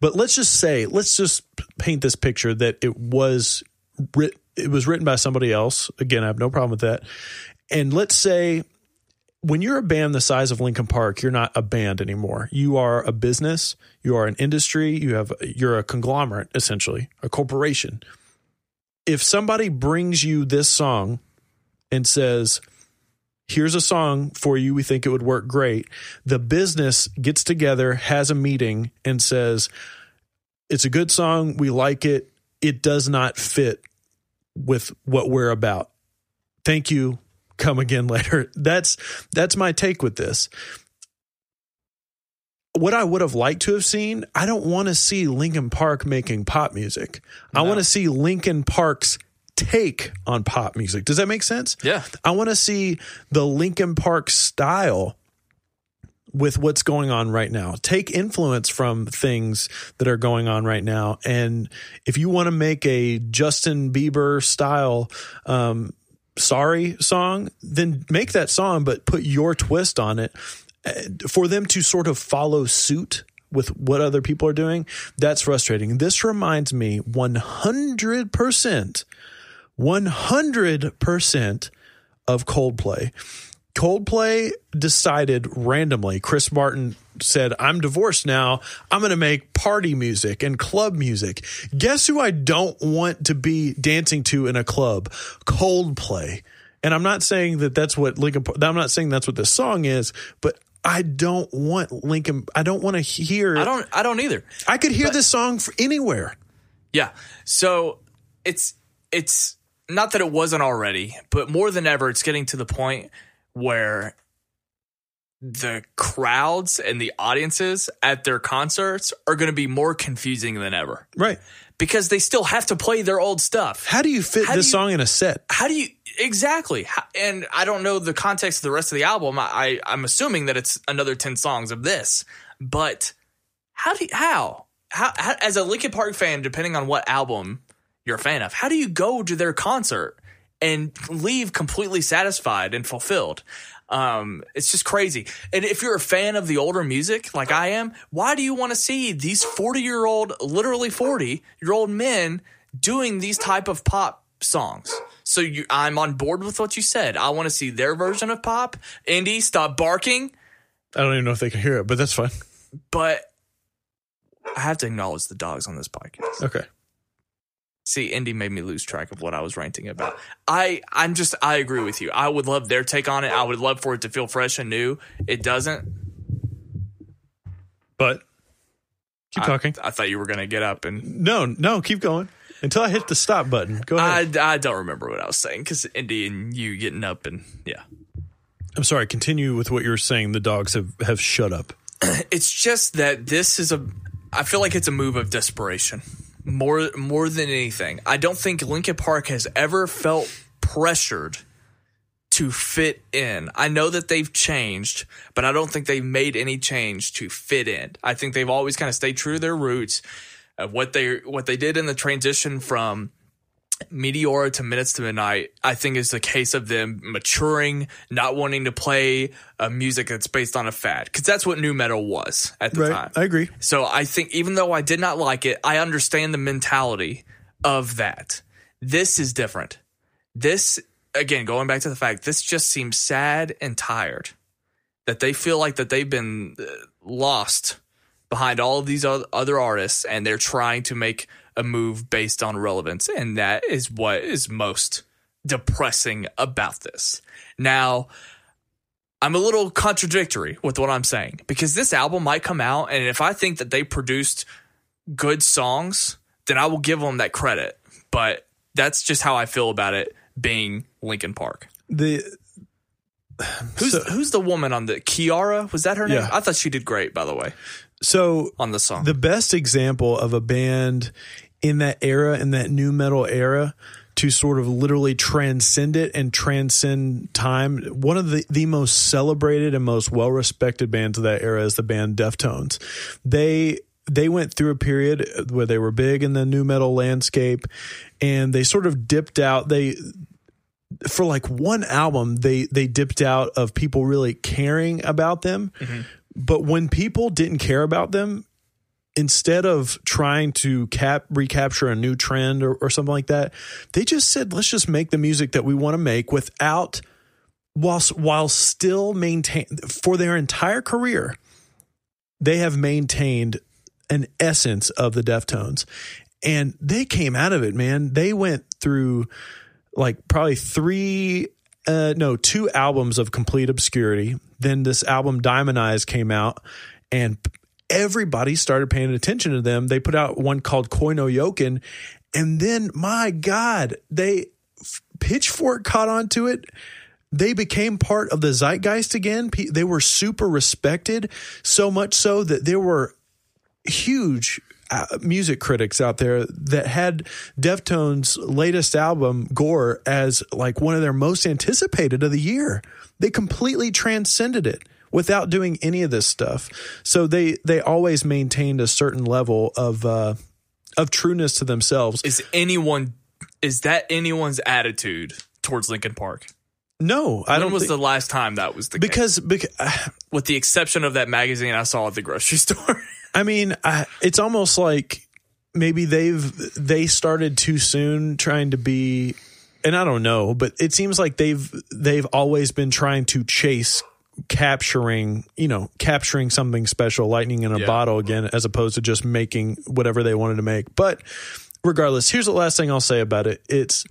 But let's just say, let's just paint this picture that it was writ- it was written by somebody else. Again, I have no problem with that. And let's say when you're a band the size of Linkin Park, you're not a band anymore. You are a business. You are an industry. You have you're a conglomerate essentially, a corporation. If somebody brings you this song and says, "Here's a song for you. We think it would work great." The business gets together, has a meeting, and says, "It's a good song. We like it. It does not fit with what we're about." Thank you come again later. That's that's my take with this. What I would have liked to have seen, I don't want to see Linkin Park making pop music. I want to see Linkin Park's take on pop music. Does that make sense? Yeah. I want to see the Linkin Park style with what's going on right now. Take influence from things that are going on right now. And if you want to make a Justin Bieber style um, sorry song, then make that song, but put your twist on it. Uh, For them to sort of follow suit with what other people are doing, that's frustrating. This reminds me 100%, 100% of Coldplay. Coldplay decided randomly, Chris Martin said, I'm divorced now. I'm going to make party music and club music. Guess who I don't want to be dancing to in a club? Coldplay. And I'm not saying that that's what Linkin, I'm not saying that's what this song is, but I don't want Linkin, I don't want to hear, I don't. I don't either. I could hear this song anywhere. Yeah. So it's it's not that it wasn't already, but more than ever, it's getting to the point where the crowds and the audiences at their concerts are going to be more confusing than ever Right. because they still have to play their old stuff. How do you fit How this you- song in a set? How do you exactly? And I don't know the context of the rest of the album. I, I I'm assuming that it's another ten songs of this, but how do you, how? how how as a Linkin Park fan, depending on what album you're a fan of, how do you go to their concert and leave completely satisfied and fulfilled? Um, it's just crazy. And if you're a fan of the older music, like I am, why do you want to see these 40 year old, literally 40 year old men doing these type of pop songs? So you, I'm on board with what you said. I want to see their version of pop. Indy, stop barking. I don't even know if they can hear it, but that's fine. But I have to acknowledge the dogs on this podcast. Okay. See, Indy made me lose track of what I was ranting about. I, I'm just, I agree with you. I would love their take on it. I would love for it to feel fresh and new. It doesn't. But keep I- talking. I, thought you were going to get up and No, no, keep going until I hit the stop button. Go ahead. I, I don't remember what I was saying because Indy and you getting up and yeah. I'm sorry. Continue with what you were saying. The dogs have have shut up. It's just that this is a, I feel like it's a move of desperation more, more than anything. I don't think Linkin Park has ever felt pressured to fit in. I know that they've changed, but I don't think they've made any change to fit in. I think they've always kind of stayed true to their roots. of what they what they did in the transition from Meteora to Minutes to Midnight, I think is the case of them maturing, not wanting to play a music that's based on a fad, because that's what nu metal was at the time. I agree. So I think even though I did not like it, I understand the mentality of that. This is different. This again, going back to the fact, this just seems sad and tired. That they feel like that they've been uh, lost behind all of these other artists, and they're trying to make a move based on relevance, and that is what is most depressing about this. Now, I'm a little contradictory with what I'm saying because this album might come out, and if I think that they produced good songs, then I will give them that credit. But that's just how I feel about it being Linkin Park. The Who's So- who's the woman on the Kiiara? Was that her name? Yeah. I thought she did great, by the way, so on the song. the best example of a band in that era, in that nu metal era, to sort of literally transcend it and transcend time. One of the, the most celebrated and most well respected bands of that era is the band Deftones. They they went through a period where they were big in the nu metal landscape and they sort of dipped out they for like one album they they dipped out of people really caring about them mm-hmm. but when people didn't care about them instead of trying to cap recapture a new trend or, or something like that they just said let's just make the music that we want to make without whilst while still maintain for their entire career they have maintained an essence of the Deftones. And they came out of it, man. They went through like probably three, uh, no, two albums of complete obscurity. Then this album Diamond Eyes came out, and everybody started paying attention to them. They put out one called Koi No Yokan, and then my God, they Pitchfork caught on to it they became part of the zeitgeist again. They were super respected, so much so that there were huge uh, music critics out there that had Deftones' latest album, Gore, as like one of their most anticipated of the year. They completely transcended it without doing any of this stuff. So they they always maintained a certain level of uh, of trueness to themselves. Is anyone is that anyone's attitude towards Linkin Park? No, I When don't. was thi- the last time that was the case? because because with the exception of that magazine I saw at the grocery store. I mean, I, it's almost like maybe they've they started too soon trying to be and I don't know, but it seems like they've they've always been trying to chase capturing, you know, capturing something special, lightning in a Yeah. bottle again as opposed to just making whatever they wanted to make. But regardless, here's the last thing I'll say about it. It's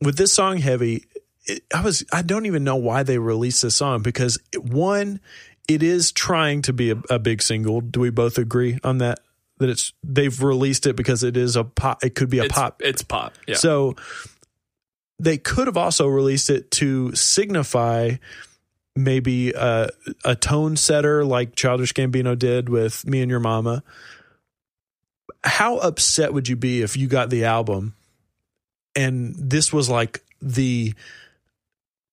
with this song heavy it, i was i don't even know why they released this song because one it is trying to be a, a big single do we both agree on that that it's they've released it because it is a pop it could be a it's pop It's pop. Yeah. so they could have also released it to signify maybe a, a tone setter like Childish Gambino did with Me and Your Mama. How upset would you be if you got the album and this was like the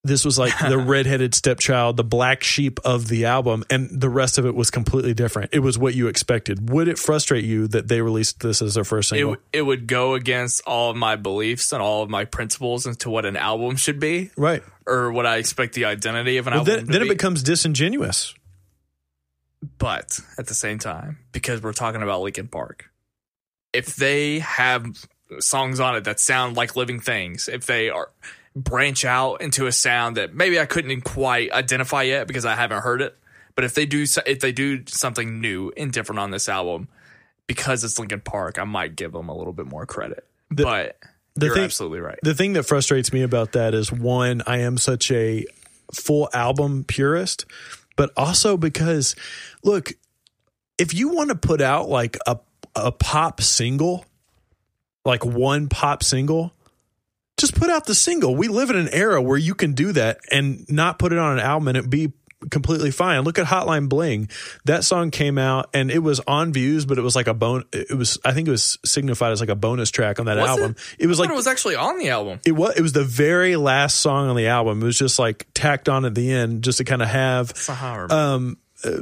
this was like the redheaded stepchild, the black sheep of the album, and the rest of it was completely different. It was what you expected. Would it frustrate you that they released this as their first single? it would go against all of my beliefs and all of my principles into what an album should be right. or what I expect the identity of an Well, album then, then be. it becomes disingenuous. but at the same time, because we're talking about Linkin Park, if they have songs on it that sound like living things, if they are branch out into a sound that maybe I couldn't quite identify yet because I haven't heard it, but if they do if they do something new and different on this album, because it's Linkin Park, I might give them a little bit more credit. The- but the you're thing- absolutely right. The thing that frustrates me about that is one, I am such a full album purist, but also because, look, if you want to put out like a a pop single, like one pop single, just put out the single. We live in an era where you can do that and not put it on an album and it be completely fine. Look at Hotline Bling. That song came out and it was on views, but it was like a bone. It was I think it was signified as like a bonus track on that Was album. it? was I like it was actually on the album. it was it was the very last song on the album. It was just like tacked on at the end, just to kind of have. That's not how I remember. Um, uh,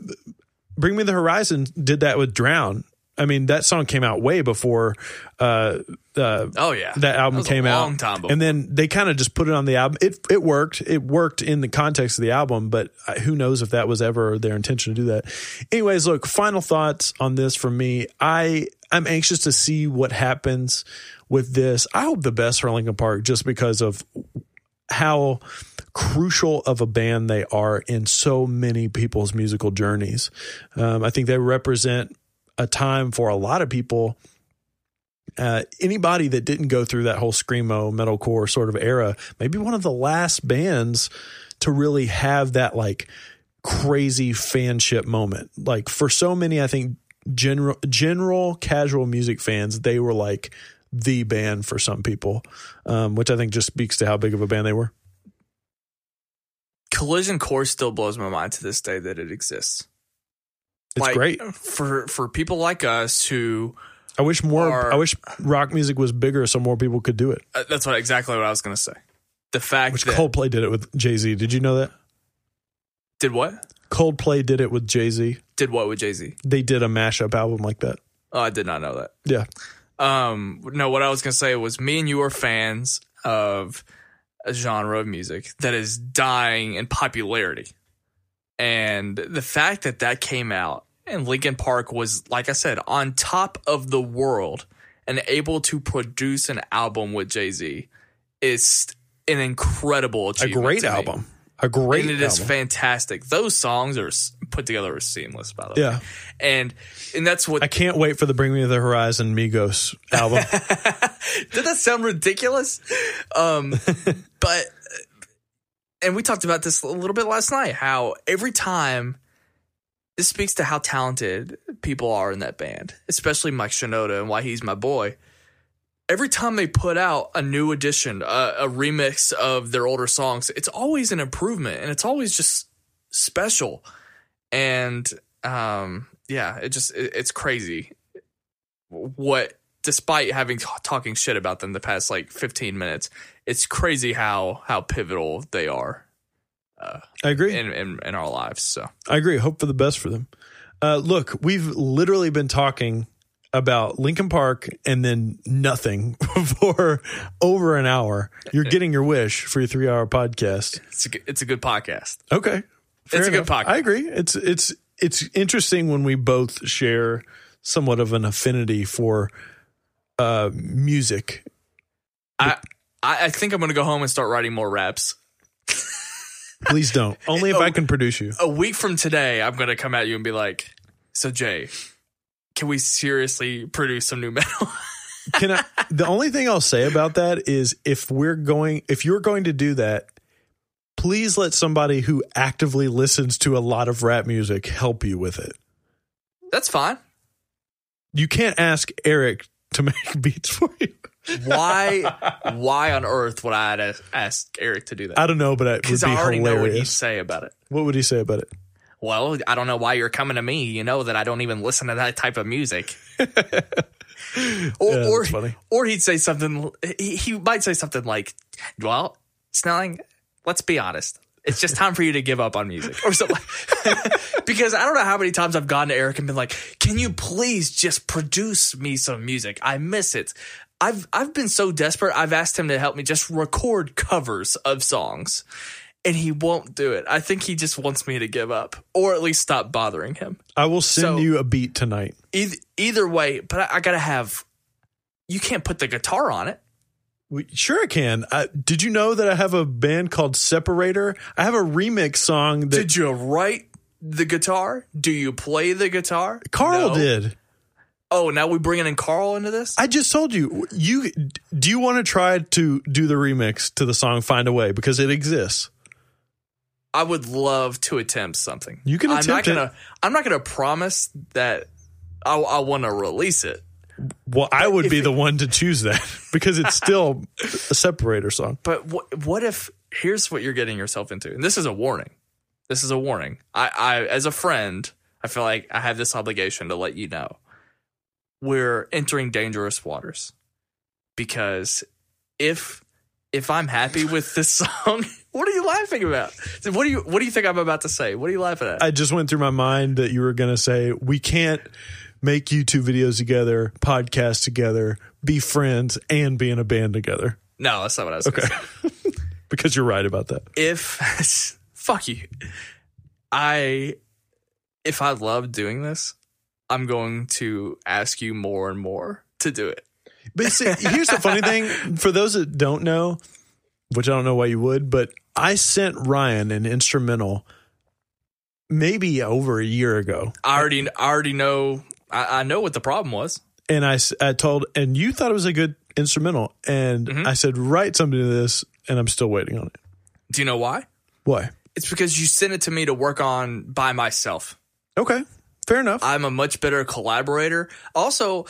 Bring Me the Horizon did that with Drown. I mean, that song came out way before uh, uh, oh yeah, that album was came out, and then they kind of just put it on the album. It it worked. It worked in the context of the album, but who knows if that was ever their intention to do that. Anyways, look, final thoughts on this from me. I I'm anxious to see what happens with this. I hope the best for Linkin Park, just because of how crucial of a band they are in so many people's musical journeys. Um, I think they represent a time for a lot of people. Uh, anybody that didn't go through that whole screamo metalcore sort of era, maybe one of the last bands to really have that like crazy fanship moment. Like for so many, I think general general casual music fans, they were like the band for some people, um, which I think just speaks to how big of a band they were. Collision Course still blows my mind to this day that it exists. It's Like, great. for for people like us who I wish more. Or- I wish rock music was bigger so more people could do it. Uh, that's what exactly what I was going to say. The fact Which that Coldplay did it with Jay Z. Did you know that? did what Coldplay did it with Jay Z. did what with Jay Z. They did a mashup album like that. Oh, I did not know that. Yeah. Um, no, what I was gonna say was me and you are fans of a genre of music that is dying in popularity, and the fact that that came out and Linkin Park was, like I said, on top of the world and able to produce an album with Jay Z is an incredible achievement. A great album. A great and it is album. fantastic. Those songs are put together as seamless, by the way. Yeah. and and that's what I can't wait for the Bring Me to the Horizon Migos album. Did that sound ridiculous? Um, but and we talked about this a little bit last night. How every time this speaks to how talented people are in that band, especially Mike Shinoda and why he's my boy. Every time they put out a new edition, a, a remix of their older songs, it's always an improvement and it's always just special. And um, yeah, it just it, it's crazy what despite having talking shit about them the past like 15 minutes it's crazy how how pivotal they are I agree. in in, in our lives so I agree. Hope for the best for them. Uh, look, we've literally been talking about Linkin Park and then nothing for over an hour. You're getting your wish for your three hour podcast. it's a, good- it's a good podcast Okay. Fair It's a good podcast. I agree. It's it's it's interesting when we both share somewhat of an affinity for uh music. I, I think I'm gonna go home and start writing more raps Please don't. Only if I can produce you. a week from today I'm gonna come at you and be like so Jay can we seriously produce some nu metal Can I the only thing I'll say about that is if we're going if you're going to do that, please let somebody who actively listens to a lot of rap music help you with it. that's fine You can't ask Eric to make beats for you. Why why on earth would I ask- Eric to do that I don't know, but it would because be I already know what he'd hilarious. say about it What would he say about it? Well, I don't know why you're coming to me. You know that I don't even listen to that type of music. or, Yeah, or, funny. or he'd say something. He, he might say something like, "Well, Snelling, let's be honest. It's just time for you to give up on music or something." because I don't know how many times I've gone to Eric and been like, "Can you please just produce me some music? I miss it." I've I've been so desperate. I've asked him to help me just record covers of songs and he won't do it. I think he just wants me to give up or at least stop bothering him. I will send So- you a beat tonight. Either, either way, but I, I got to have you can't put the guitar on it. Sure, I can. Uh, did you know that I have a band called Separator? I have a remix song that Did you write the guitar? Do you play the guitar? Carl No. did. Oh, now we bringing in Carl into this? I just told you. You do you want to try to do the remix to the song "Find a Way" because it exists. I would love to attempt something. You can I'm not attempt it. gonna. I'm not gonna promise that I, I want to release it. Well, I would if be it- the one to choose that because it's still a separator song. But what what if here's what you're getting yourself into, and this is a warning. This is a warning. I, I as a friend, I feel like I have this obligation to let you know we're entering dangerous waters because if if I'm happy with this song, what are you laughing about? What do you what do you think I'm about to say? What are you laughing at? I just went through my mind that you were going to say we can't make YouTube videos together, podcast together, be friends, and be in a band together no, that's not what I was. Okay. because you're right about that. if fuck you i if i love doing this i'm going to ask you more and more to do it But see, here's the funny thing for those that don't know, which I don't know why you would, but I sent Ryan an instrumental maybe over a year ago. i already i already know i, I know what the problem was And I, I told, and you thought it was a good instrumental. And Mm-hmm. I said, write something to this, and I'm still waiting on it. do you know why Why? it's because you sent it to me to work on by myself Okay. Fair enough. i'm a much better collaborator also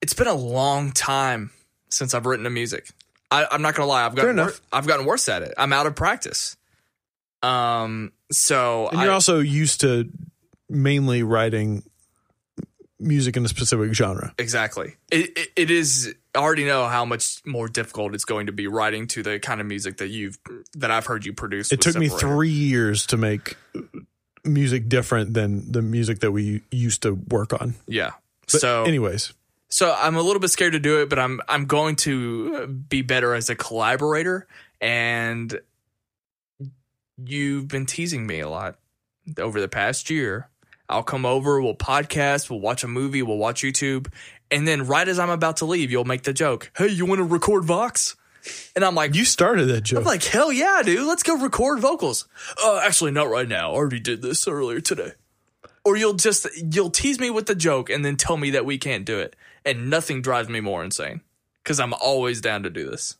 it's been a long time since i've written a music I, i'm not gonna lie i've gotten wor- i've gotten worse at it i'm out of practice um so and you're I, also used to mainly writing music in a specific genre. Exactly. It, it, it is. I already know how much more difficult it's going to be writing to the kind of music that you've that I've heard you produce. It took me three years to make music different than the music that we used to work on. Yeah. But so anyways, so I'm a little bit scared to do it, but I'm I'm going to be better as a collaborator. And you've been teasing me a lot over the past year. I'll come over, we'll podcast, we'll watch a movie, we'll watch YouTube, and then right as I'm about to leave, you'll make the joke, "Hey, you want to record Vox?" And I'm like, you started that joke. I'm like, hell yeah, dude. Let's go record vocals. Uh, actually, not right now. I already did this earlier today. Or you'll just you'll tease me with the joke and then tell me that we can't do it, and nothing drives me more insane because I'm always down to do this.